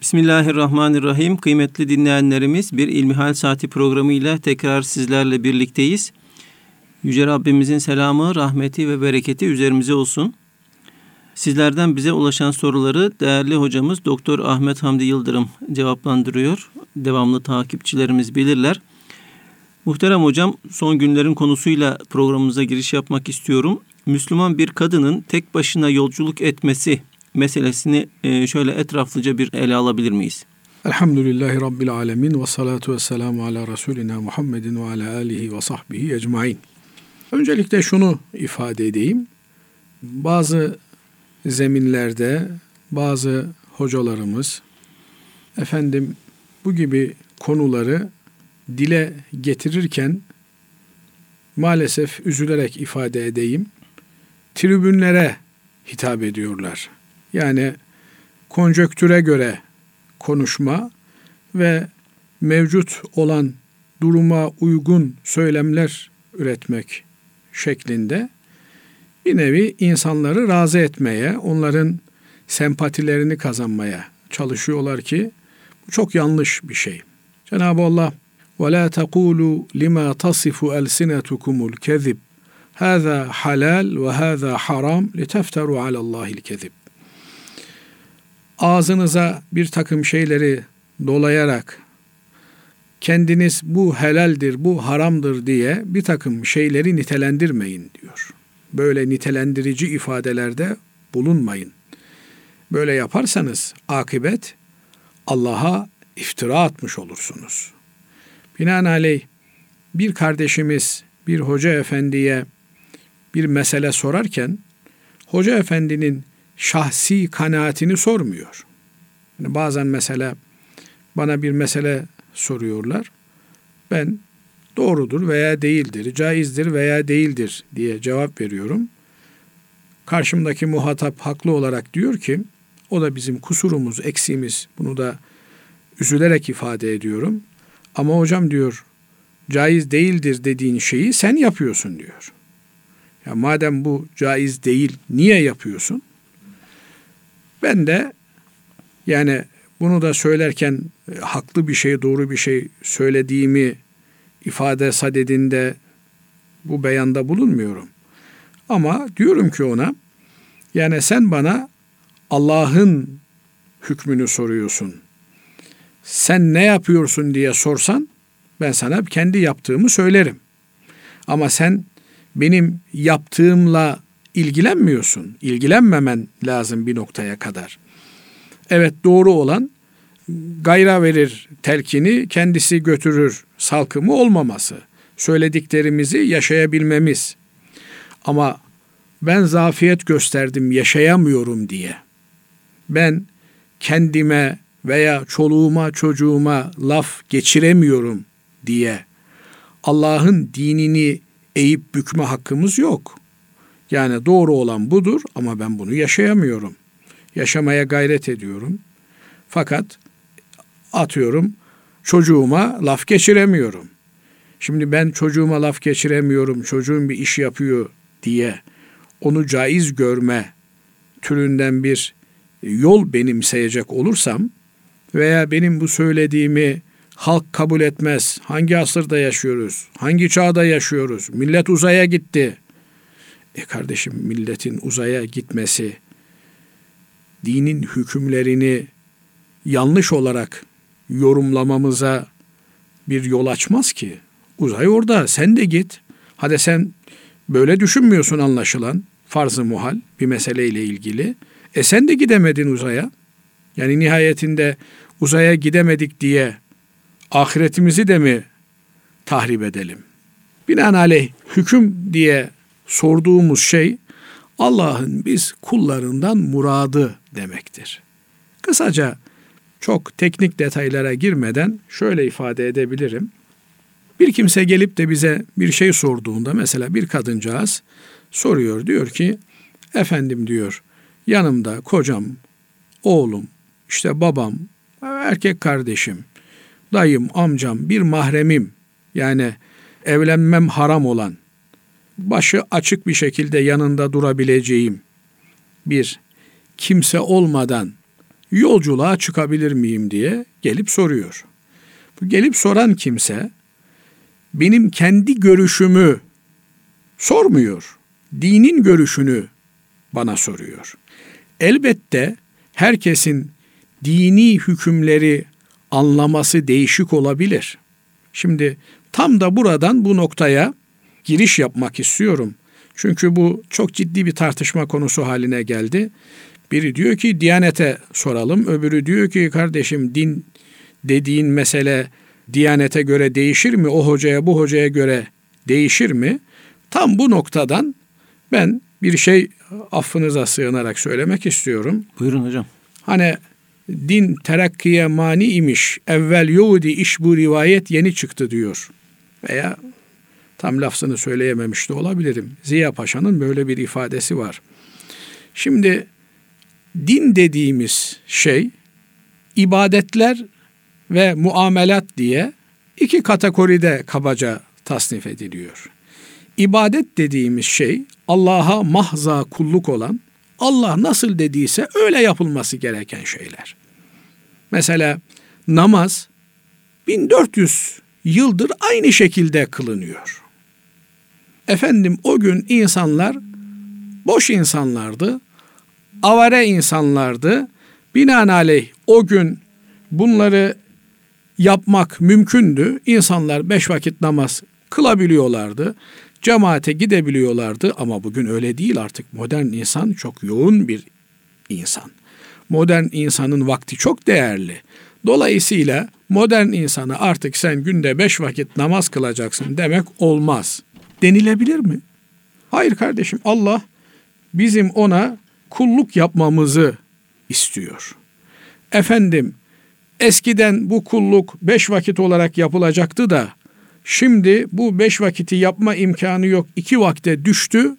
Bismillahirrahmanirrahim. Kıymetli dinleyenlerimiz bir İlmihal Saati programıyla tekrar sizlerle birlikteyiz. Yüce Rabbimizin selamı, rahmeti ve bereketi üzerimize olsun. Sizlerden bize ulaşan soruları değerli hocamız Doktor Ahmet Hamdi Yıldırım cevaplandırıyor. Devamlı takipçilerimiz bilirler. Muhterem hocam son günlerin konusuyla programımıza giriş yapmak istiyorum. Müslüman bir kadının tek başına yolculuk etmesi meselesini e, şöyle etraflıca bir ele alabilir miyiz? Elhamdülillahi Rabbil Alemin ve salatu ve selamu ala Resulina Muhammedin ve ala alihi ve sahbihi ecmain. Öncelikle şunu ifade edeyim. Bazı zeminlerde bazı hocalarımız efendim bu gibi konuları dile getirirken maalesef üzülerek ifade edeyim tribünlere hitap ediyorlar. Yani konjöktüre göre konuşma ve mevcut olan duruma uygun söylemler üretmek şeklinde bir nevi insanları razı etmeye, onların sempatilerini kazanmaya çalışıyorlar ki bu çok yanlış bir şey. Cenab-ı Allah وَلَا تَقُولُوا لِمَا تَصِفُ أَلْسِنَتُكُمُ الْكَذِبِ هَذَا حَلَالٌ وَهَذَا حَرَامٌ لِتَفْتَرُوا عَلَى اللّٰهِ الْكَذِبِ Ağzınıza bir takım şeyleri dolayarak kendiniz bu helaldir, bu haramdır diye bir takım şeyleri nitelendirmeyin diyor. Böyle nitelendirici ifadelerde bulunmayın. Böyle yaparsanız akıbet Allah'a iftira atmış olursunuz. Binaenaleyh bir kardeşimiz bir hoca efendiye bir mesele sorarken hoca efendinin şahsi kanaatini sormuyor. Yani bazen mesela bana bir mesele soruyorlar. Ben doğrudur veya değildir, caizdir veya değildir diye cevap veriyorum. Karşımdaki muhatap haklı olarak diyor ki o da bizim kusurumuz, eksiğimiz. Bunu da üzülerek ifade ediyorum. Ama hocam diyor caiz değildir dediğin şeyi sen yapıyorsun diyor. Ya madem bu caiz değil niye yapıyorsun? Ben de yani bunu da söylerken e, haklı bir şey, doğru bir şey söylediğimi ifade sadedinde bu beyanda bulunmuyorum. Ama diyorum ki ona yani sen bana Allah'ın hükmünü soruyorsun. Sen ne yapıyorsun diye sorsan ben sana kendi yaptığımı söylerim. Ama sen benim yaptığımla ilgilenmiyorsun. İlgilenmemen lazım bir noktaya kadar. Evet doğru olan gayra verir telkini kendisi götürür salkımı olmaması. Söylediklerimizi yaşayabilmemiz. Ama ben zafiyet gösterdim yaşayamıyorum diye. Ben kendime veya çoluğuma çocuğuma laf geçiremiyorum diye Allah'ın dinini eğip bükme hakkımız yok. Yani doğru olan budur ama ben bunu yaşayamıyorum. Yaşamaya gayret ediyorum. Fakat atıyorum çocuğuma laf geçiremiyorum. Şimdi ben çocuğuma laf geçiremiyorum, çocuğum bir iş yapıyor diye onu caiz görme türünden bir yol benimseyecek olursam veya benim bu söylediğimi halk kabul etmez. Hangi asırda yaşıyoruz? Hangi çağda yaşıyoruz? Millet uzaya gitti. E kardeşim milletin uzaya gitmesi dinin hükümlerini yanlış olarak yorumlamamıza bir yol açmaz ki. Uzay orada sen de git. Hadi sen böyle düşünmüyorsun anlaşılan farz-ı muhal bir meseleyle ilgili. E sen de gidemedin uzaya. Yani nihayetinde uzaya gidemedik diye ahiretimizi de mi tahrip edelim? Binaenaleyh hüküm diye sorduğumuz şey Allah'ın biz kullarından muradı demektir. Kısaca çok teknik detaylara girmeden şöyle ifade edebilirim. Bir kimse gelip de bize bir şey sorduğunda mesela bir kadıncağız soruyor diyor ki efendim diyor yanımda kocam, oğlum, işte babam, erkek kardeşim, dayım, amcam, bir mahremim yani evlenmem haram olan başı açık bir şekilde yanında durabileceğim bir kimse olmadan yolculuğa çıkabilir miyim diye gelip soruyor. Bu gelip soran kimse benim kendi görüşümü sormuyor. Dinin görüşünü bana soruyor. Elbette herkesin dini hükümleri anlaması değişik olabilir. Şimdi tam da buradan bu noktaya giriş yapmak istiyorum. Çünkü bu çok ciddi bir tartışma konusu haline geldi. Biri diyor ki Diyanete soralım, öbürü diyor ki kardeşim din dediğin mesele Diyanete göre değişir mi? O hocaya bu hocaya göre değişir mi? Tam bu noktadan ben bir şey affınıza sığınarak söylemek istiyorum. Buyurun hocam. Hani din terakkiye mani imiş. Evvel Yahudi iş bu rivayet yeni çıktı diyor. Veya tam lafzını söyleyememiş de olabilirim. Ziya Paşa'nın böyle bir ifadesi var. Şimdi din dediğimiz şey ibadetler ve muamelat diye iki kategoride kabaca tasnif ediliyor. İbadet dediğimiz şey Allah'a mahza kulluk olan, Allah nasıl dediyse öyle yapılması gereken şeyler. Mesela namaz 1400 yıldır aynı şekilde kılınıyor. Efendim o gün insanlar boş insanlardı, avare insanlardı. Binaenaleyh o gün bunları yapmak mümkündü. İnsanlar beş vakit namaz kılabiliyorlardı. Cemaate gidebiliyorlardı ama bugün öyle değil artık. Modern insan çok yoğun bir insan. Modern insanın vakti çok değerli. Dolayısıyla modern insana artık sen günde beş vakit namaz kılacaksın demek olmaz. Denilebilir mi? Hayır kardeşim Allah bizim ona kulluk yapmamızı istiyor. Efendim eskiden bu kulluk beş vakit olarak yapılacaktı da şimdi bu beş vakiti yapma imkanı yok iki vakte düştü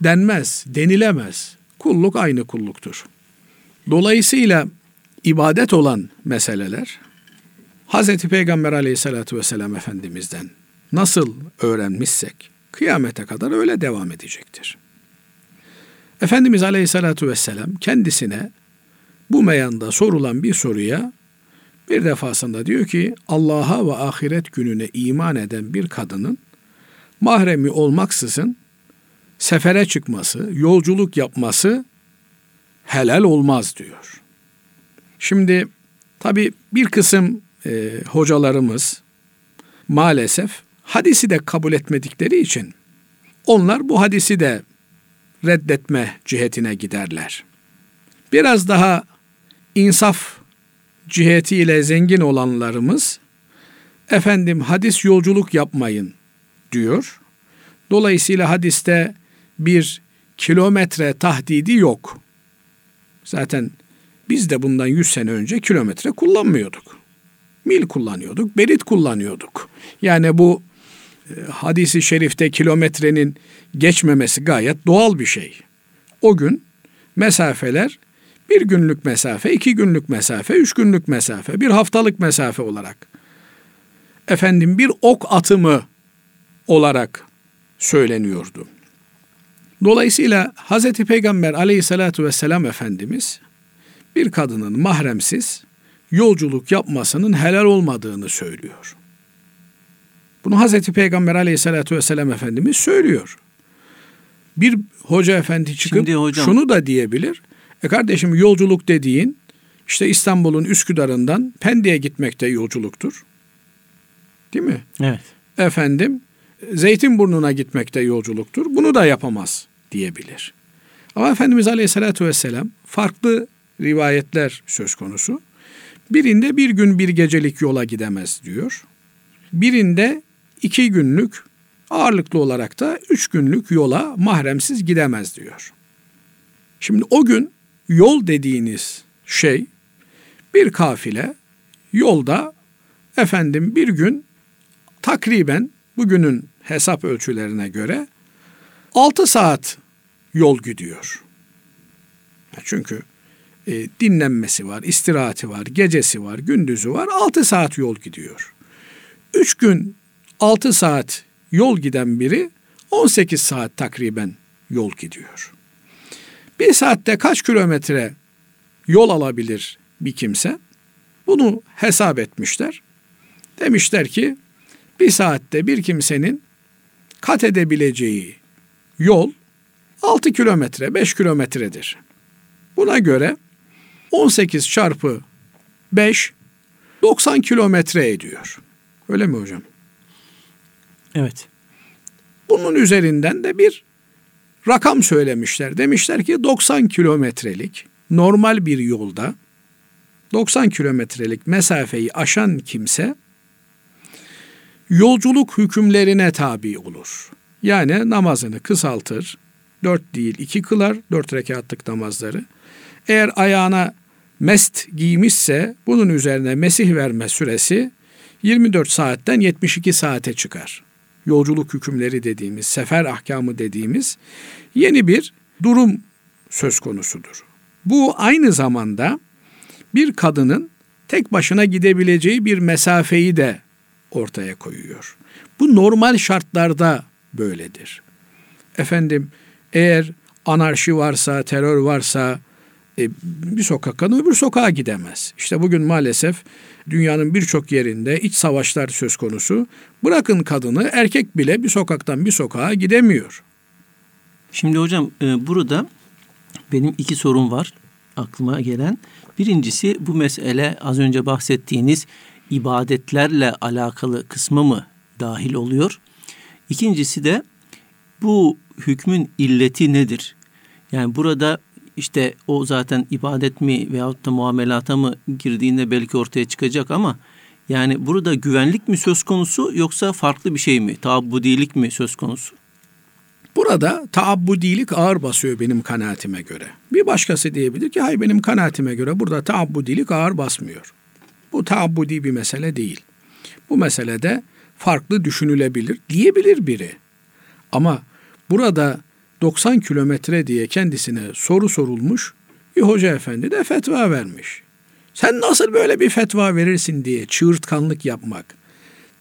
denmez, denilemez. Kulluk aynı kulluktur. Dolayısıyla ibadet olan meseleler Hz. Peygamber aleyhissalatü vesselam Efendimiz'den nasıl öğrenmişsek kıyamete kadar öyle devam edecektir. Efendimiz aleyhissalatü vesselam kendisine bu meyanda sorulan bir soruya bir defasında diyor ki Allah'a ve ahiret gününe iman eden bir kadının mahremi olmaksızın sefere çıkması, yolculuk yapması helal olmaz diyor. Şimdi tabi bir kısım e, hocalarımız maalesef hadisi de kabul etmedikleri için onlar bu hadisi de reddetme cihetine giderler. Biraz daha insaf cihetiyle zengin olanlarımız efendim hadis yolculuk yapmayın diyor. Dolayısıyla hadiste bir kilometre tahdidi yok. Zaten biz de bundan 100 sene önce kilometre kullanmıyorduk. Mil kullanıyorduk, berit kullanıyorduk. Yani bu hadisi şerifte kilometrenin geçmemesi gayet doğal bir şey. O gün mesafeler bir günlük mesafe, iki günlük mesafe, üç günlük mesafe, bir haftalık mesafe olarak efendim bir ok atımı olarak söyleniyordu. Dolayısıyla Hz. Peygamber aleyhissalatu vesselam Efendimiz bir kadının mahremsiz yolculuk yapmasının helal olmadığını söylüyor. Bunu Hz. Peygamber aleyhissalatu vesselam Efendimiz söylüyor. Bir hoca efendi çıkıp Şimdi hocam, şunu da diyebilir. E kardeşim yolculuk dediğin işte İstanbul'un Üsküdar'ından Pendik'e gitmekte yolculuktur. Değil mi? Evet. Efendim Zeytinburnu'na gitmekte yolculuktur. Bunu da yapamaz diyebilir. Ama Efendimiz Aleyhisselatü Vesselam farklı rivayetler söz konusu. Birinde bir gün bir gecelik yola gidemez diyor. Birinde iki günlük ağırlıklı olarak da üç günlük yola mahremsiz gidemez diyor. Şimdi o gün yol dediğiniz şey bir kafile yolda efendim bir gün takriben bugünün hesap ölçülerine göre 6 saat yol gidiyor. Çünkü e, dinlenmesi var, istirahati var, gecesi var, gündüzü var. 6 saat yol gidiyor. 3 gün 6 saat yol giden biri 18 saat takriben yol gidiyor. Bir saatte kaç kilometre yol alabilir bir kimse? Bunu hesap etmişler. Demişler ki bir saatte bir kimsenin kat edebileceği yol 6 kilometre, 5 kilometredir. Buna göre 18 çarpı 5 90 kilometre ediyor. Öyle mi hocam? Evet. Bunun üzerinden de bir rakam söylemişler. Demişler ki 90 kilometrelik normal bir yolda 90 kilometrelik mesafeyi aşan kimse yolculuk hükümlerine tabi olur. Yani namazını kısaltır, dört değil iki kılar, dört rekatlık namazları. Eğer ayağına mest giymişse bunun üzerine mesih verme süresi 24 saatten 72 saate çıkar. Yolculuk hükümleri dediğimiz, sefer ahkamı dediğimiz yeni bir durum söz konusudur. Bu aynı zamanda bir kadının tek başına gidebileceği bir mesafeyi de ortaya koyuyor. Bu normal şartlarda böyledir. Efendim eğer anarşi varsa, terör varsa e, bir sokaktan öbür sokağa gidemez. İşte bugün maalesef dünyanın birçok yerinde iç savaşlar söz konusu. Bırakın kadını erkek bile bir sokaktan bir sokağa gidemiyor. Şimdi hocam e, burada benim iki sorum var aklıma gelen. Birincisi bu mesele az önce bahsettiğiniz ibadetlerle alakalı kısmı mı dahil oluyor? İkincisi de bu hükmün illeti nedir? Yani burada işte o zaten ibadet mi veyahut da muamelata mı girdiğinde belki ortaya çıkacak ama yani burada güvenlik mi söz konusu yoksa farklı bir şey mi? Taabbudilik mi söz konusu? Burada taabbudilik ağır basıyor benim kanaatime göre. Bir başkası diyebilir ki hayır benim kanaatime göre burada taabbudilik ağır basmıyor. Bu taabbudi bir mesele değil. Bu meselede farklı düşünülebilir diyebilir biri. Ama burada 90 kilometre diye kendisine soru sorulmuş. Bir hoca efendi de fetva vermiş. Sen nasıl böyle bir fetva verirsin diye çığırtkanlık yapmak,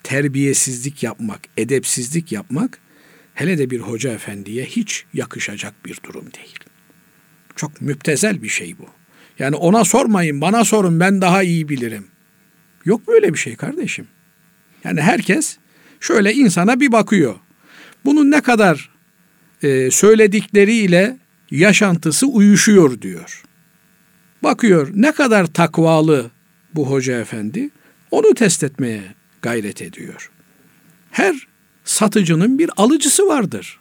terbiyesizlik yapmak, edepsizlik yapmak hele de bir hoca efendiye hiç yakışacak bir durum değil. Çok müptezel bir şey bu. Yani ona sormayın, bana sorun ben daha iyi bilirim. Yok böyle bir şey kardeşim. Yani herkes şöyle insana bir bakıyor. Bunun ne kadar e, söyledikleriyle yaşantısı uyuşuyor diyor. Bakıyor ne kadar takvalı bu hoca efendi onu test etmeye gayret ediyor. Her satıcının bir alıcısı vardır.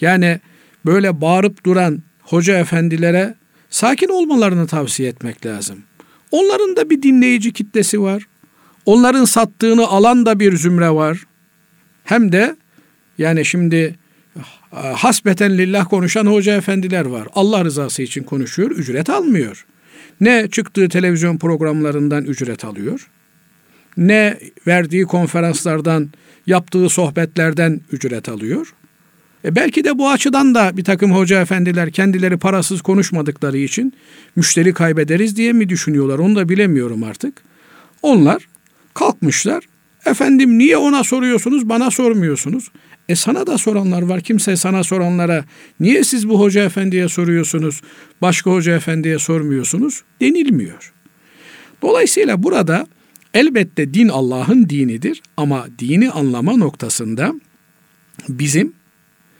Yani böyle bağırıp duran hoca efendilere sakin olmalarını tavsiye etmek lazım. Onların da bir dinleyici kitlesi var. Onların sattığını alan da bir zümre var. Hem de yani şimdi hasbeten lillah konuşan hoca efendiler var. Allah rızası için konuşuyor, ücret almıyor. Ne çıktığı televizyon programlarından ücret alıyor, ne verdiği konferanslardan, yaptığı sohbetlerden ücret alıyor. E belki de bu açıdan da bir takım hoca efendiler kendileri parasız konuşmadıkları için müşteri kaybederiz diye mi düşünüyorlar onu da bilemiyorum artık. Onlar kalkmışlar. Efendim niye ona soruyorsunuz bana sormuyorsunuz? E sana da soranlar var. Kimse sana soranlara niye siz bu hoca efendiye soruyorsunuz, başka hoca efendiye sormuyorsunuz denilmiyor. Dolayısıyla burada elbette din Allah'ın dinidir ama dini anlama noktasında bizim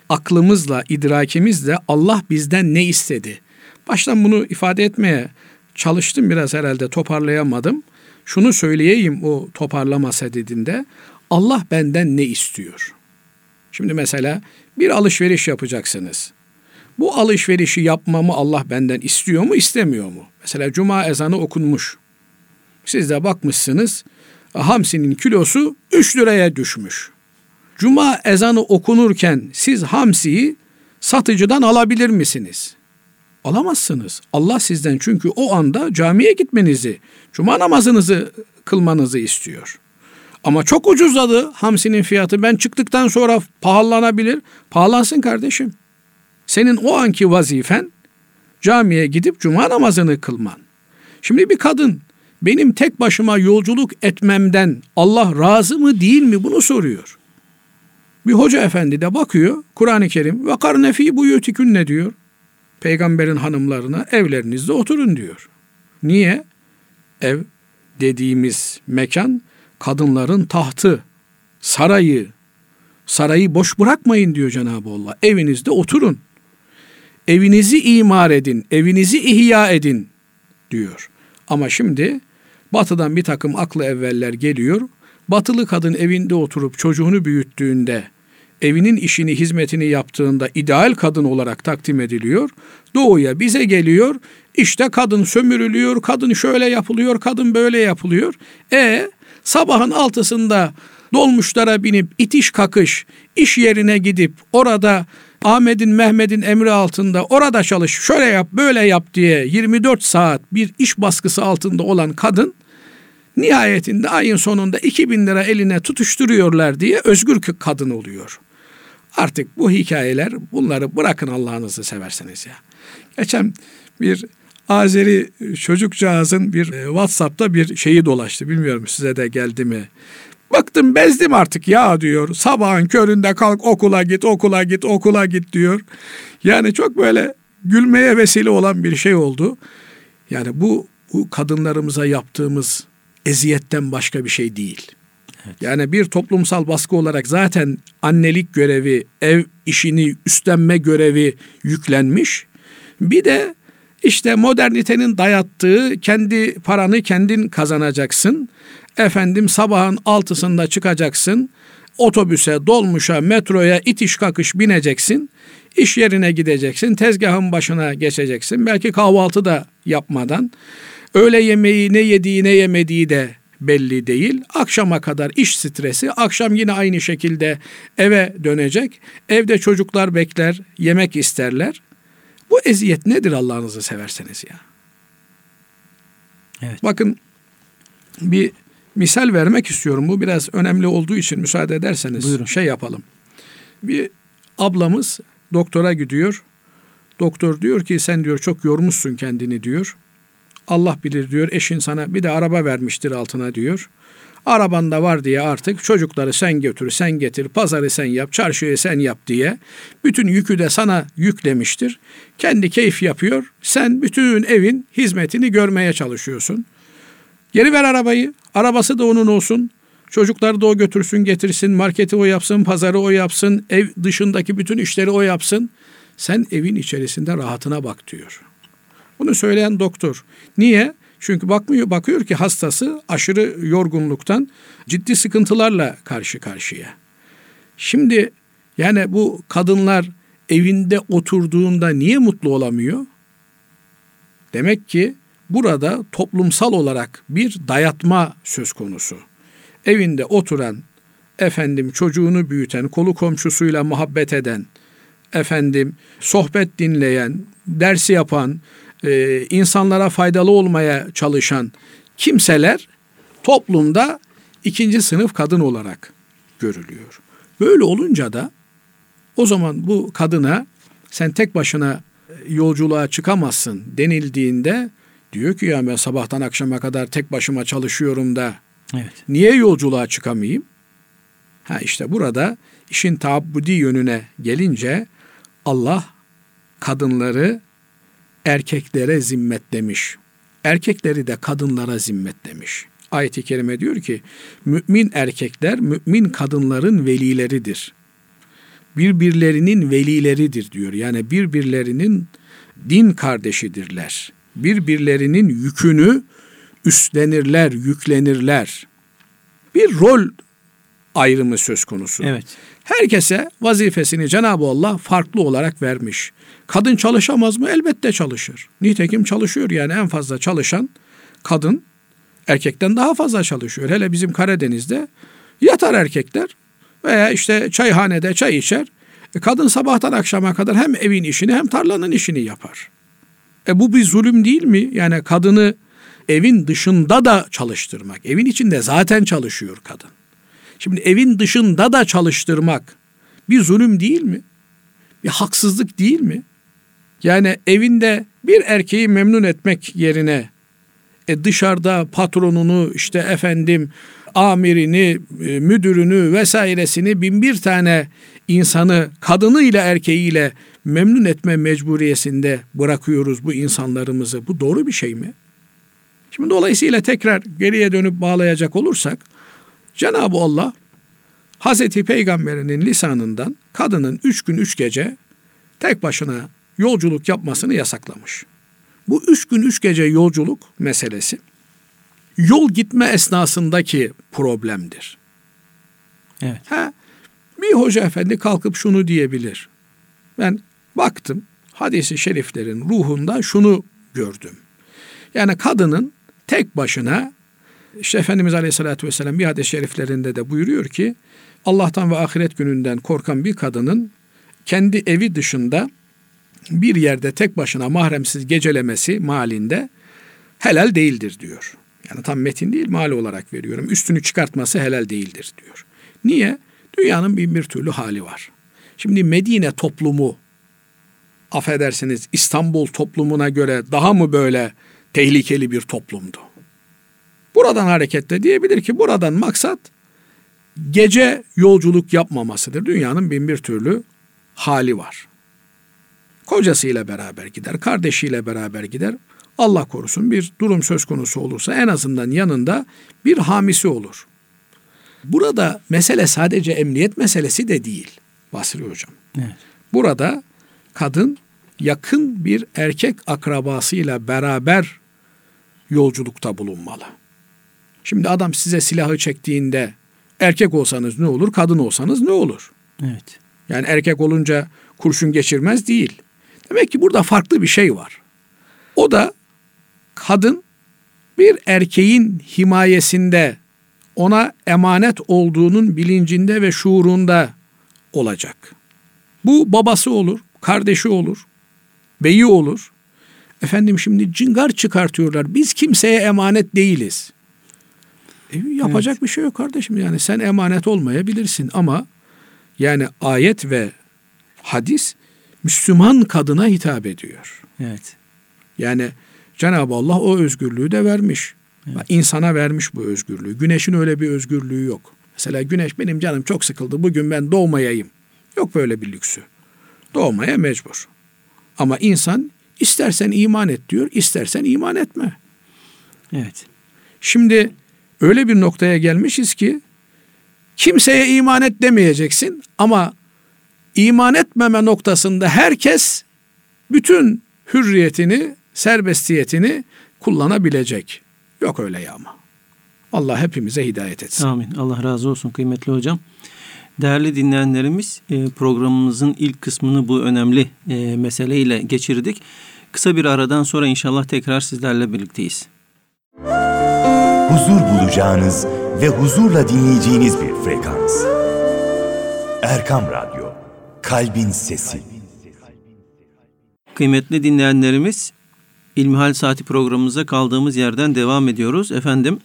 aklımızla, idrakimizle Allah bizden ne istedi? Baştan bunu ifade etmeye çalıştım biraz herhalde toparlayamadım. Şunu söyleyeyim o toparlama sededinde. Allah benden ne istiyor? Şimdi mesela bir alışveriş yapacaksınız. Bu alışverişi yapmamı Allah benden istiyor mu, istemiyor mu? Mesela cuma ezanı okunmuş. Siz de bakmışsınız hamsinin kilosu 3 liraya düşmüş. Cuma ezanı okunurken siz hamsiyi satıcıdan alabilir misiniz? Alamazsınız. Allah sizden çünkü o anda camiye gitmenizi, cuma namazınızı kılmanızı istiyor. Ama çok ucuzladı hamsinin fiyatı. Ben çıktıktan sonra pahalanabilir. Pahalansın kardeşim. Senin o anki vazifen camiye gidip cuma namazını kılman. Şimdi bir kadın benim tek başıma yolculuk etmemden Allah razı mı değil mi bunu soruyor. Bir hoca efendi de bakıyor Kur'an-ı Kerim ve karnefi buyutikün ne diyor? Peygamberin hanımlarına evlerinizde oturun diyor. Niye? Ev dediğimiz mekan kadınların tahtı, sarayı. Sarayı boş bırakmayın diyor Cenab-ı Allah. Evinizde oturun. Evinizi imar edin, evinizi ihya edin diyor. Ama şimdi batıdan bir takım aklı evveller geliyor. Batılı kadın evinde oturup çocuğunu büyüttüğünde, evinin işini, hizmetini yaptığında ideal kadın olarak takdim ediliyor. Doğuya bize geliyor. İşte kadın sömürülüyor, kadın şöyle yapılıyor, kadın böyle yapılıyor. E sabahın altısında dolmuşlara binip itiş kakış iş yerine gidip orada Ahmet'in Mehmet'in emri altında orada çalış şöyle yap böyle yap diye 24 saat bir iş baskısı altında olan kadın nihayetinde ayın sonunda 2000 lira eline tutuşturuyorlar diye özgür kadın oluyor. Artık bu hikayeler bunları bırakın Allah'ınızı severseniz ya. Geçen bir Azeri çocukcağızın bir e, WhatsApp'ta bir şeyi dolaştı. Bilmiyorum size de geldi mi? Baktım bezdim artık ya diyor. Sabahın köründe kalk okula git, okula git, okula git diyor. Yani çok böyle gülmeye vesile olan bir şey oldu. Yani bu, bu kadınlarımıza yaptığımız eziyetten başka bir şey değil. Evet. Yani bir toplumsal baskı olarak zaten annelik görevi, ev işini üstlenme görevi yüklenmiş. Bir de işte modernitenin dayattığı kendi paranı kendin kazanacaksın. Efendim sabahın altısında çıkacaksın. Otobüse, dolmuşa, metroya itiş kakış bineceksin. İş yerine gideceksin. Tezgahın başına geçeceksin. Belki kahvaltı da yapmadan. Öğle yemeği ne yediği ne yemediği de belli değil. Akşama kadar iş stresi, akşam yine aynı şekilde eve dönecek. Evde çocuklar bekler, yemek isterler. Bu eziyet nedir Allah'ınızı severseniz ya? Evet. Bakın bir misal vermek istiyorum. Bu biraz önemli olduğu için müsaade ederseniz Buyurun. şey yapalım. Bir ablamız doktora gidiyor. Doktor diyor ki sen diyor çok yormuşsun kendini diyor. Allah bilir diyor eşin sana bir de araba vermiştir altına diyor. Arabanda var diye artık çocukları sen götür, sen getir, pazarı sen yap, çarşıyı sen yap diye bütün yükü de sana yüklemiştir. Kendi keyif yapıyor. Sen bütün evin hizmetini görmeye çalışıyorsun. Geri ver arabayı. Arabası da onun olsun. Çocukları da o götürsün, getirsin, marketi o yapsın, pazarı o yapsın, ev dışındaki bütün işleri o yapsın. Sen evin içerisinde rahatına bak diyor. Bunu söyleyen doktor. Niye? Çünkü bakmıyor, bakıyor ki hastası aşırı yorgunluktan ciddi sıkıntılarla karşı karşıya. Şimdi yani bu kadınlar evinde oturduğunda niye mutlu olamıyor? Demek ki burada toplumsal olarak bir dayatma söz konusu. Evinde oturan, efendim çocuğunu büyüten, kolu komşusuyla muhabbet eden, efendim sohbet dinleyen, dersi yapan, e, insanlara faydalı olmaya çalışan kimseler toplumda ikinci sınıf kadın olarak görülüyor. Böyle olunca da o zaman bu kadına sen tek başına yolculuğa çıkamazsın denildiğinde diyor ki ya ben sabahtan akşama kadar tek başıma çalışıyorum da evet. niye yolculuğa çıkamayayım? Ha işte burada işin taabbudi yönüne gelince Allah kadınları erkeklere zimmet demiş. Erkekleri de kadınlara zimmet demiş. Ayet-i kerime diyor ki mümin erkekler mümin kadınların velileridir. Birbirlerinin velileridir diyor. Yani birbirlerinin din kardeşidirler. Birbirlerinin yükünü üstlenirler, yüklenirler. Bir rol ayrımı söz konusu. Evet. Herkese vazifesini Cenab-ı Allah farklı olarak vermiş. Kadın çalışamaz mı? Elbette çalışır. Nitekim çalışıyor yani en fazla çalışan kadın erkekten daha fazla çalışıyor. Hele bizim Karadeniz'de yatar erkekler veya işte çayhanede çay içer. E kadın sabahtan akşama kadar hem evin işini hem tarlanın işini yapar. E bu bir zulüm değil mi? Yani kadını evin dışında da çalıştırmak. Evin içinde zaten çalışıyor kadın. Şimdi evin dışında da çalıştırmak bir zulüm değil mi? Bir haksızlık değil mi? Yani evinde bir erkeği memnun etmek yerine e dışarıda patronunu işte efendim amirini, e, müdürünü vesairesini bin bir tane insanı kadınıyla erkeğiyle memnun etme mecburiyesinde bırakıyoruz bu insanlarımızı. Bu doğru bir şey mi? Şimdi dolayısıyla tekrar geriye dönüp bağlayacak olursak Cenab-ı Allah Hazreti Peygamberinin lisanından kadının üç gün üç gece tek başına yolculuk yapmasını yasaklamış. Bu üç gün üç gece yolculuk meselesi yol gitme esnasındaki problemdir. Evet. Ha, bir hoca efendi kalkıp şunu diyebilir. Ben baktım hadisi şeriflerin ruhunda şunu gördüm. Yani kadının tek başına işte Efendimiz Aleyhisselatü Vesselam bir hadis-i şeriflerinde de buyuruyor ki Allah'tan ve ahiret gününden korkan bir kadının kendi evi dışında bir yerde tek başına mahremsiz gecelemesi malinde helal değildir diyor. Yani tam metin değil mal olarak veriyorum. Üstünü çıkartması helal değildir diyor. Niye? Dünyanın bin bir türlü hali var. Şimdi Medine toplumu affedersiniz İstanbul toplumuna göre daha mı böyle tehlikeli bir toplumdu? Buradan hareketle diyebilir ki buradan maksat gece yolculuk yapmamasıdır. Dünyanın bin bir türlü hali var. Kocasıyla beraber gider, kardeşiyle beraber gider. Allah korusun bir durum söz konusu olursa en azından yanında bir hamisi olur. Burada mesele sadece emniyet meselesi de değil Basri Hocam. Evet. Burada kadın yakın bir erkek akrabasıyla beraber yolculukta bulunmalı. Şimdi adam size silahı çektiğinde erkek olsanız ne olur, kadın olsanız ne olur? Evet. Yani erkek olunca kurşun geçirmez değil. Demek ki burada farklı bir şey var. O da kadın bir erkeğin himayesinde ona emanet olduğunun bilincinde ve şuurunda olacak. Bu babası olur, kardeşi olur, beyi olur. Efendim şimdi cingar çıkartıyorlar. Biz kimseye emanet değiliz. E, yapacak Evet. bir şey yok kardeşim. Yani sen emanet olmayabilirsin ama yani ayet ve hadis Müslüman kadına hitap ediyor. Evet. Yani Cenab-ı Allah o özgürlüğü de vermiş. Evet. İnsana vermiş bu özgürlüğü. Güneşin öyle bir özgürlüğü yok. Mesela güneş benim canım çok sıkıldı. Bugün ben doğmayayım. Yok böyle bir lüksü. Doğmaya mecbur. Ama insan istersen iman et diyor, istersen iman etme. Evet. Şimdi öyle bir noktaya gelmişiz ki kimseye iman et demeyeceksin ama iman etmeme noktasında herkes bütün hürriyetini, serbestiyetini kullanabilecek. Yok öyle ya ama. Allah hepimize hidayet etsin. Amin. Allah razı olsun kıymetli hocam. Değerli dinleyenlerimiz e, programımızın ilk kısmını bu önemli e, meseleyle geçirdik. Kısa bir aradan sonra inşallah tekrar sizlerle birlikteyiz. Huzur bulacağınız ve huzurla dinleyeceğiniz bir frekans. Erkam Radyo, Kalbin Sesi. Kıymetli dinleyenlerimiz İlmihal Saati programımıza kaldığımız yerden devam ediyoruz. Efendim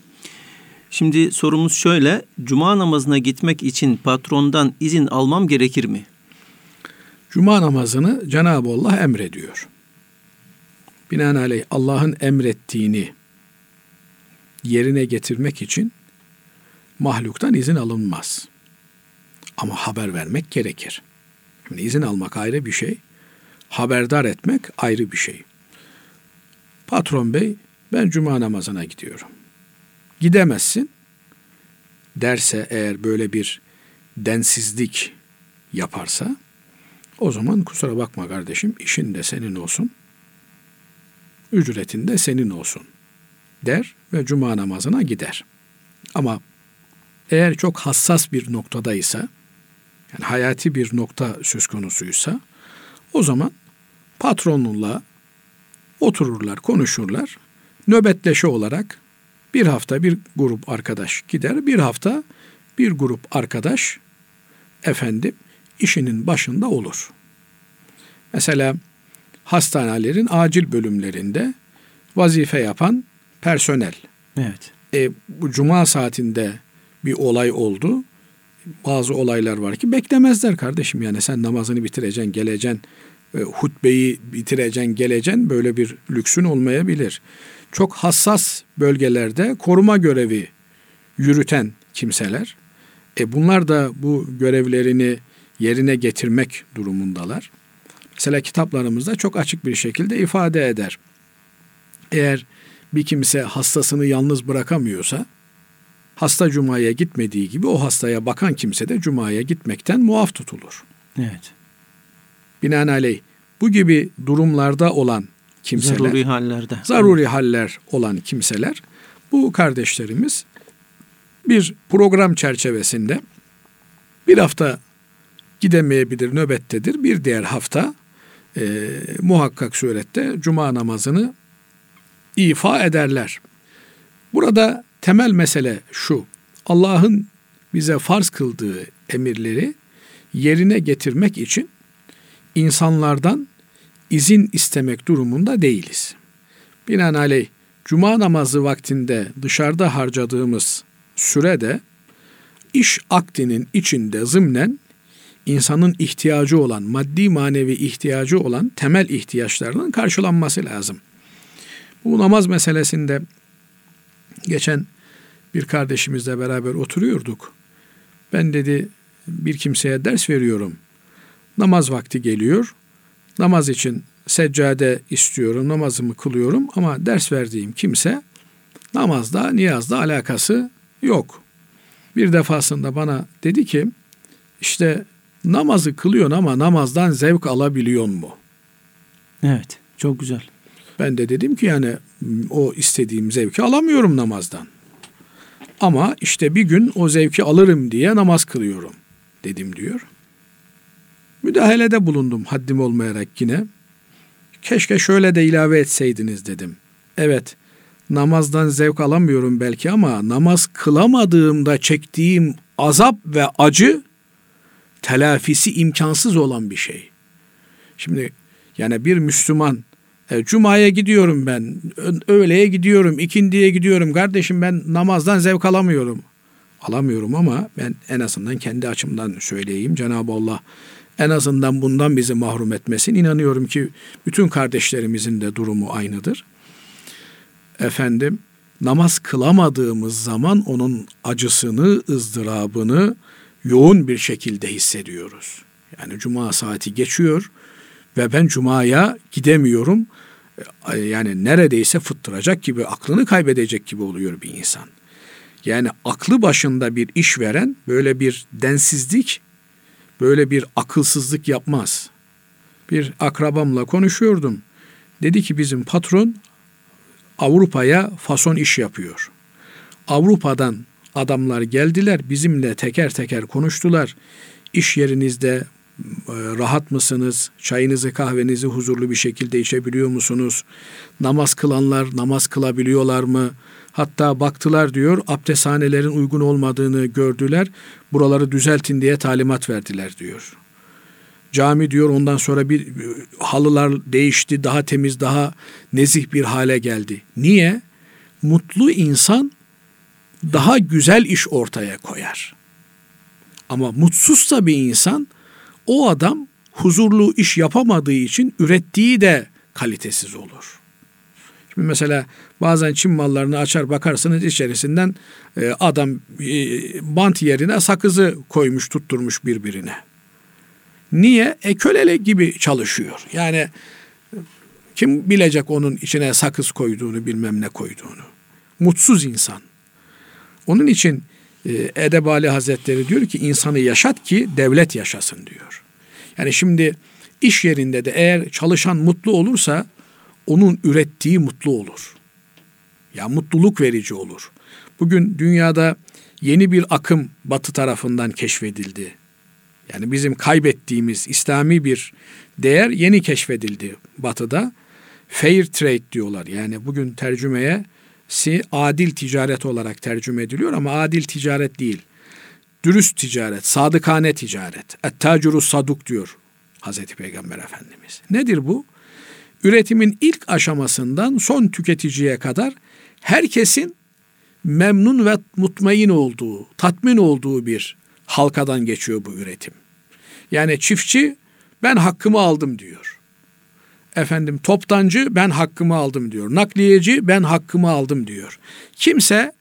şimdi sorumuz şöyle. Cuma namazına gitmek için patrondan izin almam gerekir mi? Cuma namazını Cenab-ı Allah emrediyor. Binaenaleyh Allah'ın emrettiğini yerine getirmek için mahluktan izin alınmaz. Ama haber vermek gerekir. Şimdi izin almak ayrı bir şey, haberdar etmek ayrı bir şey. Patron bey, ben cuma namazına gidiyorum. Gidemezsin derse eğer böyle bir densizlik yaparsa o zaman kusura bakma kardeşim işin de senin olsun. Ücretin de senin olsun der ve cuma namazına gider. Ama eğer çok hassas bir noktadaysa yani hayati bir nokta söz konusuysa o zaman patronunla otururlar, konuşurlar. Nöbetleşe olarak bir hafta bir grup arkadaş gider, bir hafta bir grup arkadaş efendim işinin başında olur. Mesela hastanelerin acil bölümlerinde vazife yapan personel. Evet. E, bu cuma saatinde bir olay oldu. Bazı olaylar var ki beklemezler kardeşim yani sen namazını bitireceksin, geleceksin, e, hutbeyi bitireceksin, geleceksin böyle bir lüksün olmayabilir. Çok hassas bölgelerde koruma görevi yürüten kimseler. E bunlar da bu görevlerini yerine getirmek durumundalar. Mesela kitaplarımızda çok açık bir şekilde ifade eder. Eğer bir kimse hastasını yalnız bırakamıyorsa hasta cumaya gitmediği gibi o hastaya bakan kimse de cumaya gitmekten muaf tutulur. Evet. Binaenaleyh bu gibi durumlarda olan kimseler, Zaruri hallerde. zaruri haller olan kimseler, bu kardeşlerimiz bir program çerçevesinde bir hafta gidemeyebilir, nöbettedir. Bir diğer hafta e, muhakkak surette cuma namazını ifa ederler. Burada temel mesele şu. Allah'ın bize farz kıldığı emirleri yerine getirmek için insanlardan izin istemek durumunda değiliz. Binaenaleyh cuma namazı vaktinde dışarıda harcadığımız sürede iş akdinin içinde zımnen insanın ihtiyacı olan, maddi manevi ihtiyacı olan temel ihtiyaçlarının karşılanması lazım. Bu namaz meselesinde geçen bir kardeşimizle beraber oturuyorduk. Ben dedi bir kimseye ders veriyorum. Namaz vakti geliyor. Namaz için seccade istiyorum, namazımı kılıyorum ama ders verdiğim kimse namazda, niyazda alakası yok. Bir defasında bana dedi ki işte namazı kılıyorsun ama namazdan zevk alabiliyor mu? Evet. Çok güzel. Ben de dedim ki yani o istediğim zevki alamıyorum namazdan. Ama işte bir gün o zevki alırım diye namaz kılıyorum dedim diyor. Müdahalede bulundum haddim olmayarak yine. Keşke şöyle de ilave etseydiniz dedim. Evet namazdan zevk alamıyorum belki ama namaz kılamadığımda çektiğim azap ve acı telafisi imkansız olan bir şey. Şimdi yani bir Müslüman Cuma'ya gidiyorum ben, öğleye gidiyorum, ikindiye gidiyorum. Kardeşim ben namazdan zevk alamıyorum. Alamıyorum ama ben en azından kendi açımdan söyleyeyim. Cenab-ı Allah en azından bundan bizi mahrum etmesin. İnanıyorum ki bütün kardeşlerimizin de durumu aynıdır. Efendim namaz kılamadığımız zaman onun acısını, ızdırabını yoğun bir şekilde hissediyoruz. Yani cuma saati geçiyor ve ben cumaya gidemiyorum. Yani neredeyse fıttıracak gibi, aklını kaybedecek gibi oluyor bir insan. Yani aklı başında bir iş veren böyle bir densizlik, böyle bir akılsızlık yapmaz. Bir akrabamla konuşuyordum. Dedi ki bizim patron Avrupa'ya fason iş yapıyor. Avrupa'dan adamlar geldiler, bizimle teker teker konuştular. İş yerinizde rahat mısınız? Çayınızı kahvenizi huzurlu bir şekilde içebiliyor musunuz? Namaz kılanlar namaz kılabiliyorlar mı? Hatta baktılar diyor abdesthanelerin uygun olmadığını gördüler. Buraları düzeltin diye talimat verdiler diyor. Cami diyor ondan sonra bir halılar değişti, daha temiz, daha nezih bir hale geldi. Niye? Mutlu insan daha güzel iş ortaya koyar. Ama mutsuzsa bir insan o adam huzurlu iş yapamadığı için ürettiği de kalitesiz olur. Şimdi mesela bazen Çin mallarını açar bakarsınız içerisinden e, adam e, bant yerine sakızı koymuş tutturmuş birbirine. Niye? E kölele gibi çalışıyor. Yani kim bilecek onun içine sakız koyduğunu bilmem ne koyduğunu. Mutsuz insan. Onun için e, Edebali Hazretleri diyor ki insanı yaşat ki devlet yaşasın diyor. Yani şimdi iş yerinde de eğer çalışan mutlu olursa onun ürettiği mutlu olur. Ya mutluluk verici olur. Bugün dünyada yeni bir akım batı tarafından keşfedildi. Yani bizim kaybettiğimiz İslami bir değer yeni keşfedildi batıda. Fair trade diyorlar. Yani bugün tercümeye si adil ticaret olarak tercüme ediliyor ama adil ticaret değil. Dürüst ticaret, sadıkane ticaret. Et-tacuru saduk diyor Hazreti Peygamber Efendimiz. Nedir bu? Üretimin ilk aşamasından son tüketiciye kadar herkesin memnun ve mutmain olduğu, tatmin olduğu bir halkadan geçiyor bu üretim. Yani çiftçi ben hakkımı aldım diyor. Efendim toptancı ben hakkımı aldım diyor. Nakliyeci ben hakkımı aldım diyor. Kimse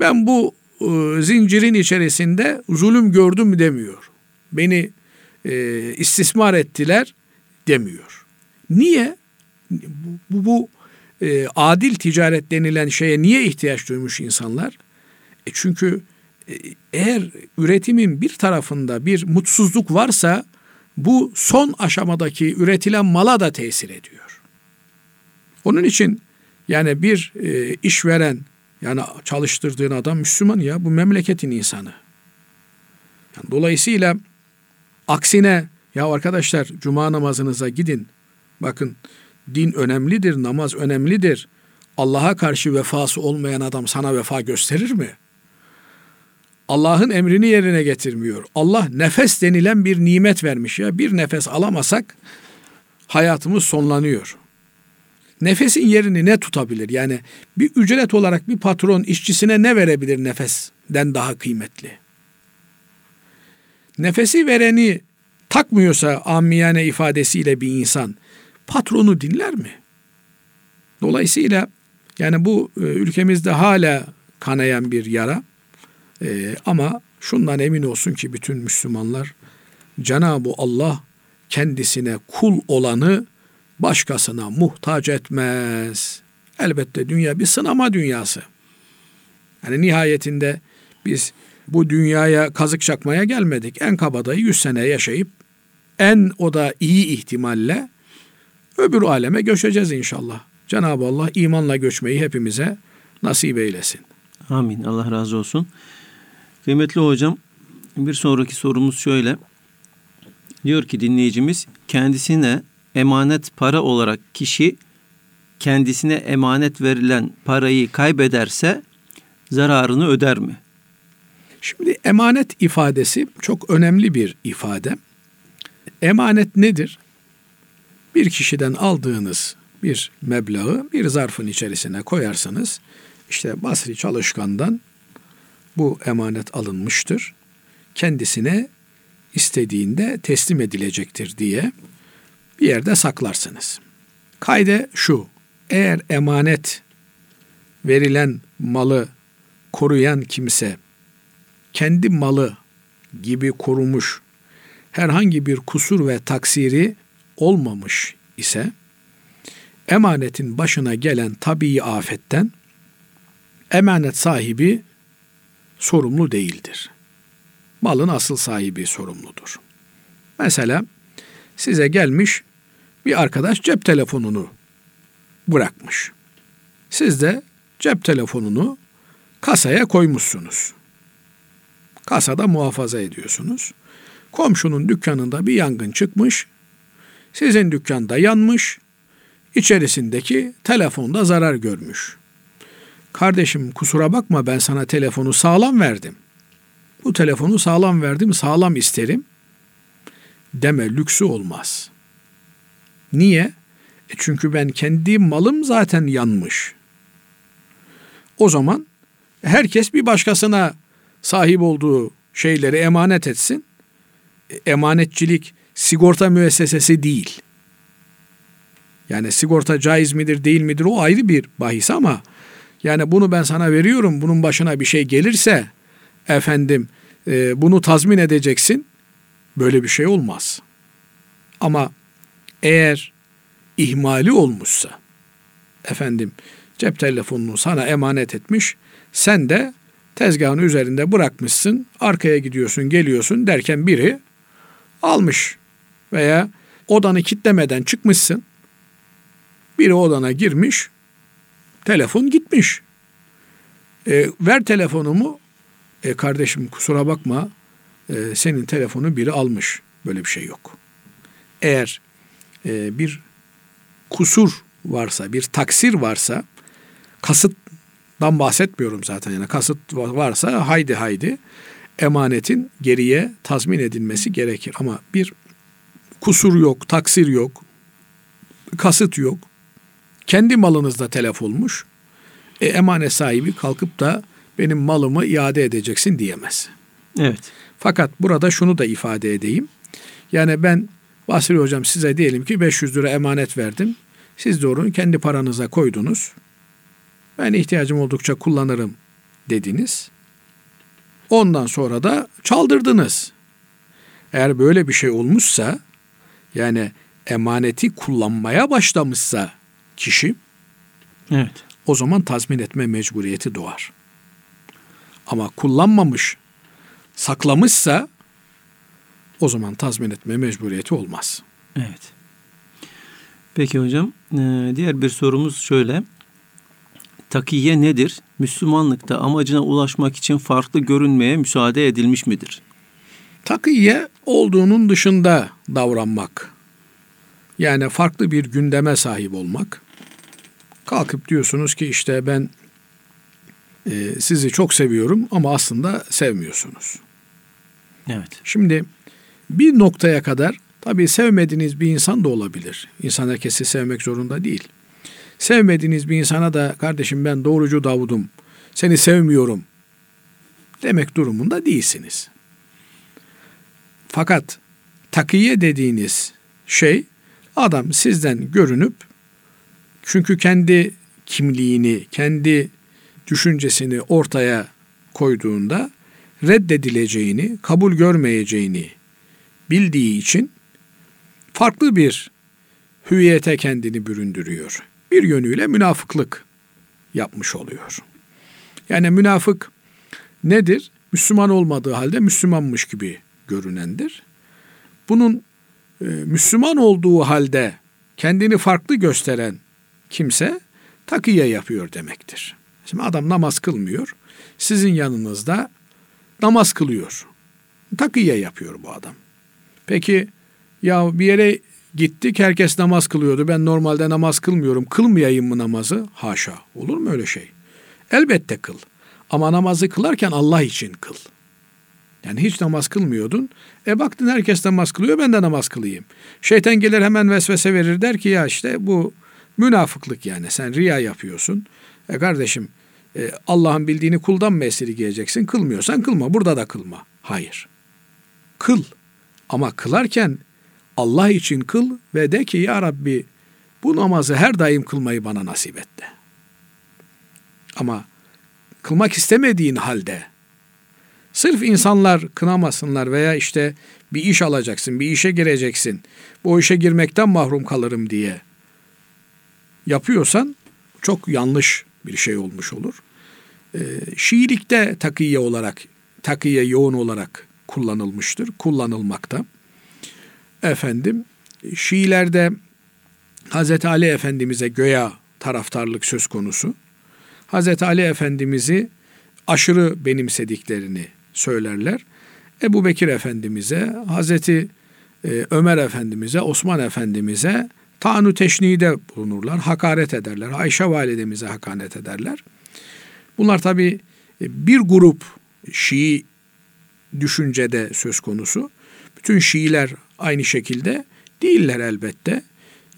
ben bu e, zincirin içerisinde zulüm gördüm demiyor. Beni e, istismar ettiler demiyor. Niye? Bu, bu, bu e, adil ticaret denilen şeye niye ihtiyaç duymuş insanlar? E çünkü e, eğer üretimin bir tarafında bir mutsuzluk varsa bu son aşamadaki üretilen mala da tesir ediyor. Onun için yani bir e, işveren yani çalıştırdığın adam Müslüman ya bu memleketin insanı. Yani dolayısıyla aksine ya arkadaşlar cuma namazınıza gidin. Bakın din önemlidir, namaz önemlidir. Allah'a karşı vefası olmayan adam sana vefa gösterir mi? Allah'ın emrini yerine getirmiyor. Allah nefes denilen bir nimet vermiş ya. Bir nefes alamasak hayatımız sonlanıyor. Nefesin yerini ne tutabilir? Yani bir ücret olarak bir patron işçisine ne verebilir nefesten daha kıymetli? Nefesi vereni takmıyorsa amiyane ifadesiyle bir insan patronu dinler mi? Dolayısıyla yani bu e, ülkemizde hala kanayan bir yara. Ee, ama şundan emin olsun ki bütün Müslümanlar Cenab-ı Allah kendisine kul olanı başkasına muhtaç etmez. Elbette dünya bir sınama dünyası. Yani nihayetinde biz bu dünyaya kazık çakmaya gelmedik. En kabadayı 100 sene yaşayıp en o da iyi ihtimalle öbür aleme göçeceğiz inşallah. Cenab-ı Allah imanla göçmeyi hepimize nasip eylesin. Amin. Allah razı olsun. Kıymetli hocam bir sonraki sorumuz şöyle. Diyor ki dinleyicimiz kendisine emanet para olarak kişi kendisine emanet verilen parayı kaybederse zararını öder mi? Şimdi emanet ifadesi çok önemli bir ifade. Emanet nedir? Bir kişiden aldığınız bir meblağı bir zarfın içerisine koyarsınız. İşte Basri Çalışkan'dan bu emanet alınmıştır. Kendisine istediğinde teslim edilecektir diye bir yerde saklarsınız. Kayde şu, eğer emanet verilen malı koruyan kimse kendi malı gibi korumuş herhangi bir kusur ve taksiri olmamış ise emanetin başına gelen tabii afetten emanet sahibi sorumlu değildir. Malın asıl sahibi sorumludur. Mesela size gelmiş bir arkadaş cep telefonunu bırakmış. Siz de cep telefonunu kasaya koymuşsunuz. Kasada muhafaza ediyorsunuz. Komşunun dükkanında bir yangın çıkmış. Sizin dükkanda yanmış. İçerisindeki telefonda zarar görmüş. Kardeşim kusura bakma ben sana telefonu sağlam verdim. Bu telefonu sağlam verdim, sağlam isterim. Deme lüksü olmaz. Niye? E çünkü ben kendi malım zaten yanmış. O zaman herkes bir başkasına sahip olduğu şeyleri emanet etsin. E, emanetçilik sigorta müessesesi değil. Yani sigorta caiz midir değil midir o ayrı bir bahis ama yani bunu ben sana veriyorum bunun başına bir şey gelirse efendim e, bunu tazmin edeceksin. Böyle bir şey olmaz. Ama eğer ihmali olmuşsa efendim cep telefonunu sana emanet etmiş sen de tezgahın üzerinde bırakmışsın arkaya gidiyorsun geliyorsun derken biri almış veya odanı kitlemeden çıkmışsın biri odana girmiş Telefon gitmiş. E, ver telefonumu. E, kardeşim kusura bakma. E, senin telefonu biri almış. Böyle bir şey yok. Eğer e, bir kusur varsa, bir taksir varsa, kasıttan bahsetmiyorum zaten yani kasıt varsa haydi haydi emanetin geriye tazmin edilmesi gerekir. Ama bir kusur yok, taksir yok, kasıt yok kendi malınızda telef olmuş. E, emanet sahibi kalkıp da benim malımı iade edeceksin diyemez. Evet. Fakat burada şunu da ifade edeyim. Yani ben Basri hocam size diyelim ki 500 lira emanet verdim. Siz de onu kendi paranıza koydunuz. Ben ihtiyacım oldukça kullanırım dediniz. Ondan sonra da çaldırdınız. Eğer böyle bir şey olmuşsa yani emaneti kullanmaya başlamışsa kişi Evet. O zaman tazmin etme mecburiyeti doğar. Ama kullanmamış, saklamışsa o zaman tazmin etme mecburiyeti olmaz. Evet. Peki hocam, e, diğer bir sorumuz şöyle. Takiye nedir? Müslümanlıkta amacına ulaşmak için farklı görünmeye müsaade edilmiş midir? Takiye olduğunun dışında davranmak. Yani farklı bir gündeme sahip olmak. Kalkıp diyorsunuz ki işte ben e, sizi çok seviyorum ama aslında sevmiyorsunuz. Evet. Şimdi bir noktaya kadar tabii sevmediğiniz bir insan da olabilir. İnsan herkesi sevmek zorunda değil. Sevmediğiniz bir insana da kardeşim ben doğrucu Davud'um, seni sevmiyorum demek durumunda değilsiniz. Fakat takiye dediğiniz şey adam sizden görünüp çünkü kendi kimliğini, kendi düşüncesini ortaya koyduğunda reddedileceğini, kabul görmeyeceğini bildiği için farklı bir hüviyete kendini büründürüyor. Bir yönüyle münafıklık yapmış oluyor. Yani münafık nedir? Müslüman olmadığı halde Müslümanmış gibi görünendir. Bunun e, Müslüman olduğu halde kendini farklı gösteren kimse takiye yapıyor demektir. Şimdi adam namaz kılmıyor. Sizin yanınızda namaz kılıyor. Takiye yapıyor bu adam. Peki ya bir yere gittik herkes namaz kılıyordu. Ben normalde namaz kılmıyorum. Kılmayayım mı namazı? Haşa. Olur mu öyle şey? Elbette kıl. Ama namazı kılarken Allah için kıl. Yani hiç namaz kılmıyordun. E baktın herkes namaz kılıyor ben de namaz kılayım. Şeytan gelir hemen vesvese verir der ki ya işte bu münafıklık yani sen riya yapıyorsun. E kardeşim e, Allah'ın bildiğini kuldan mı esirgeyeceksin? Kılmıyorsan kılma burada da kılma. Hayır. Kıl ama kılarken Allah için kıl ve de ki ya Rabbi bu namazı her daim kılmayı bana nasip et de. Ama kılmak istemediğin halde sırf insanlar kınamasınlar veya işte bir iş alacaksın, bir işe gireceksin. Bu işe girmekten mahrum kalırım diye yapıyorsan çok yanlış bir şey olmuş olur. Ee, Şiilikte takiye olarak, takiye yoğun olarak kullanılmıştır, kullanılmakta. Efendim, Şiilerde Hazreti Ali Efendimiz'e göya taraftarlık söz konusu. Hazreti Ali Efendimiz'i aşırı benimsediklerini söylerler. Ebu Bekir Efendimiz'e, Hazreti e, Ömer Efendimiz'e, Osman Efendimiz'e tanu teşnide bulunurlar, hakaret ederler. Ayşe validemize hakaret ederler. Bunlar tabi bir grup Şii düşüncede söz konusu. Bütün Şiiler aynı şekilde değiller elbette.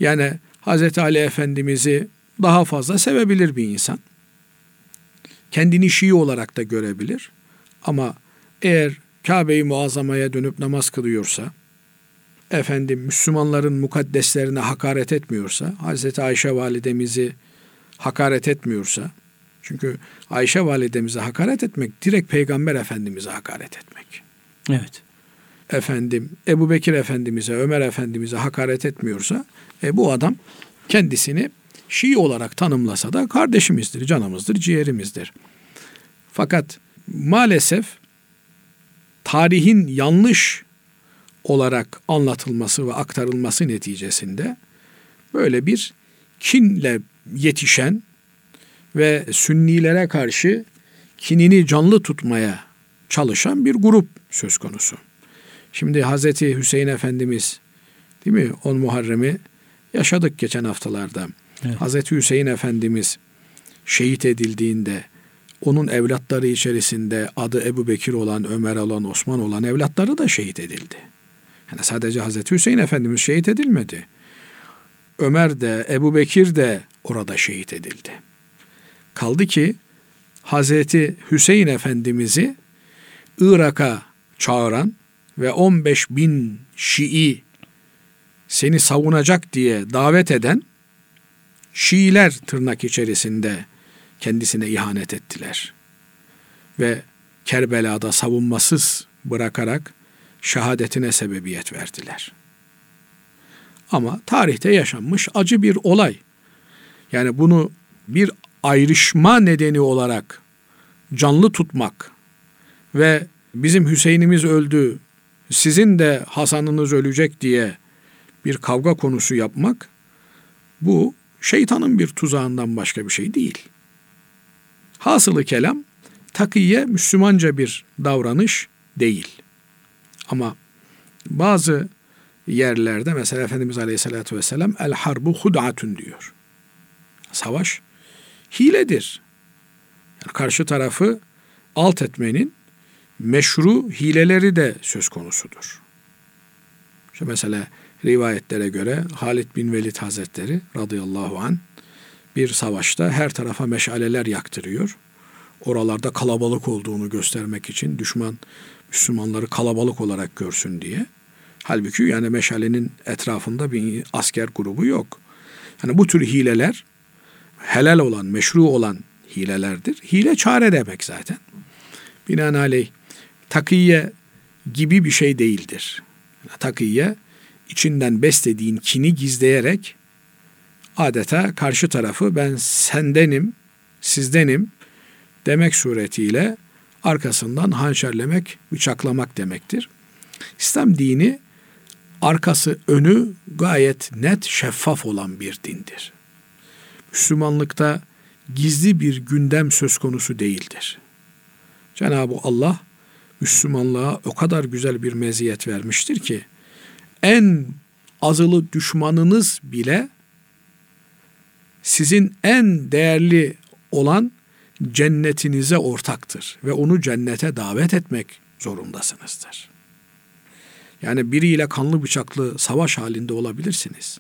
Yani Hazreti Ali Efendimiz'i daha fazla sevebilir bir insan. Kendini Şii olarak da görebilir. Ama eğer Kabe-i Muazzama'ya dönüp namaz kılıyorsa, efendim Müslümanların mukaddeslerine hakaret etmiyorsa, Hazreti Ayşe validemizi hakaret etmiyorsa, çünkü Ayşe validemize hakaret etmek direkt Peygamber Efendimiz'e hakaret etmek. Evet. Efendim Ebu Bekir Efendimiz'e, Ömer Efendimiz'e hakaret etmiyorsa e, bu adam kendisini Şii olarak tanımlasa da kardeşimizdir, canımızdır, ciğerimizdir. Fakat maalesef tarihin yanlış olarak anlatılması ve aktarılması neticesinde böyle bir kinle yetişen ve Sünnilere karşı kinini canlı tutmaya çalışan bir grup söz konusu. Şimdi Hazreti Hüseyin Efendimiz değil mi? On Muharrem'i yaşadık geçen haftalarda. Evet. Hazreti Hüseyin Efendimiz şehit edildiğinde onun evlatları içerisinde adı Ebu Bekir olan, Ömer olan, Osman olan evlatları da şehit edildi. Yani sadece Hazreti Hüseyin Efendimiz şehit edilmedi. Ömer de, Ebu Bekir de orada şehit edildi. Kaldı ki Hazreti Hüseyin Efendimiz'i Irak'a çağıran ve 15 bin Şii seni savunacak diye davet eden Şiiler tırnak içerisinde kendisine ihanet ettiler. Ve Kerbela'da savunmasız bırakarak şehadetine sebebiyet verdiler. Ama tarihte yaşanmış acı bir olay. Yani bunu bir ayrışma nedeni olarak canlı tutmak ve bizim Hüseyin'imiz öldü, sizin de Hasan'ınız ölecek diye bir kavga konusu yapmak bu şeytanın bir tuzağından başka bir şey değil. Hasılı kelam takiye Müslümanca bir davranış değil. Ama bazı yerlerde mesela Efendimiz Aleyhisselatü Vesselam el harbu hud'atun diyor. Savaş hiledir. Yani karşı tarafı alt etmenin meşru hileleri de söz konusudur. İşte mesela rivayetlere göre Halid bin Velid Hazretleri radıyallahu an bir savaşta her tarafa meşaleler yaktırıyor. Oralarda kalabalık olduğunu göstermek için düşman Müslümanları kalabalık olarak görsün diye. Halbuki yani meşalenin etrafında bir asker grubu yok. Yani bu tür hileler helal olan, meşru olan hilelerdir. Hile çare demek zaten. Binaenaleyh takiye gibi bir şey değildir. Takiye içinden beslediğin kini gizleyerek adeta karşı tarafı ben sendenim, sizdenim demek suretiyle arkasından hançerlemek, bıçaklamak demektir. İslam dini arkası önü gayet net, şeffaf olan bir dindir. Müslümanlıkta gizli bir gündem söz konusu değildir. Cenab-ı Allah Müslümanlığa o kadar güzel bir meziyet vermiştir ki en azılı düşmanınız bile sizin en değerli olan cennetinize ortaktır ve onu cennete davet etmek zorundasınızdır. Yani biriyle kanlı bıçaklı savaş halinde olabilirsiniz.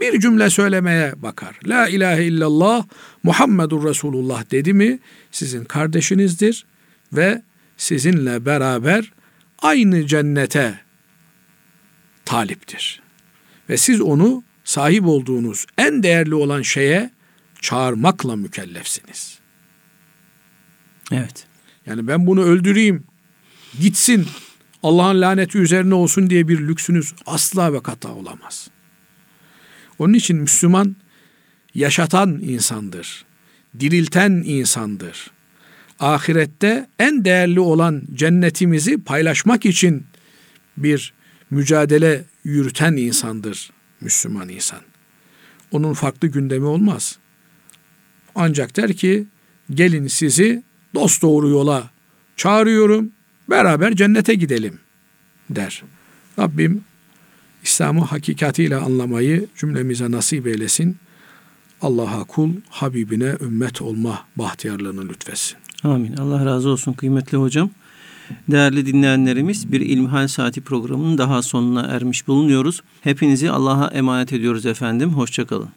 Bir cümle söylemeye bakar. La ilahe illallah Muhammedur Resulullah dedi mi sizin kardeşinizdir ve sizinle beraber aynı cennete taliptir. Ve siz onu sahip olduğunuz en değerli olan şeye çağırmakla mükellefsiniz. Evet. Yani ben bunu öldüreyim, gitsin, Allah'ın laneti üzerine olsun diye bir lüksünüz asla ve kata olamaz. Onun için Müslüman yaşatan insandır, dirilten insandır. Ahirette en değerli olan cennetimizi paylaşmak için bir mücadele yürüten insandır Müslüman insan. Onun farklı gündemi olmaz. Ancak der ki gelin sizi dost doğru yola çağırıyorum. Beraber cennete gidelim der. Rabbim İslam'ı hakikatiyle anlamayı cümlemize nasip eylesin. Allah'a kul, Habibine ümmet olma bahtiyarlığını lütfetsin. Amin. Allah razı olsun kıymetli hocam. Değerli dinleyenlerimiz bir İlmihal Saati programının daha sonuna ermiş bulunuyoruz. Hepinizi Allah'a emanet ediyoruz efendim. Hoşçakalın.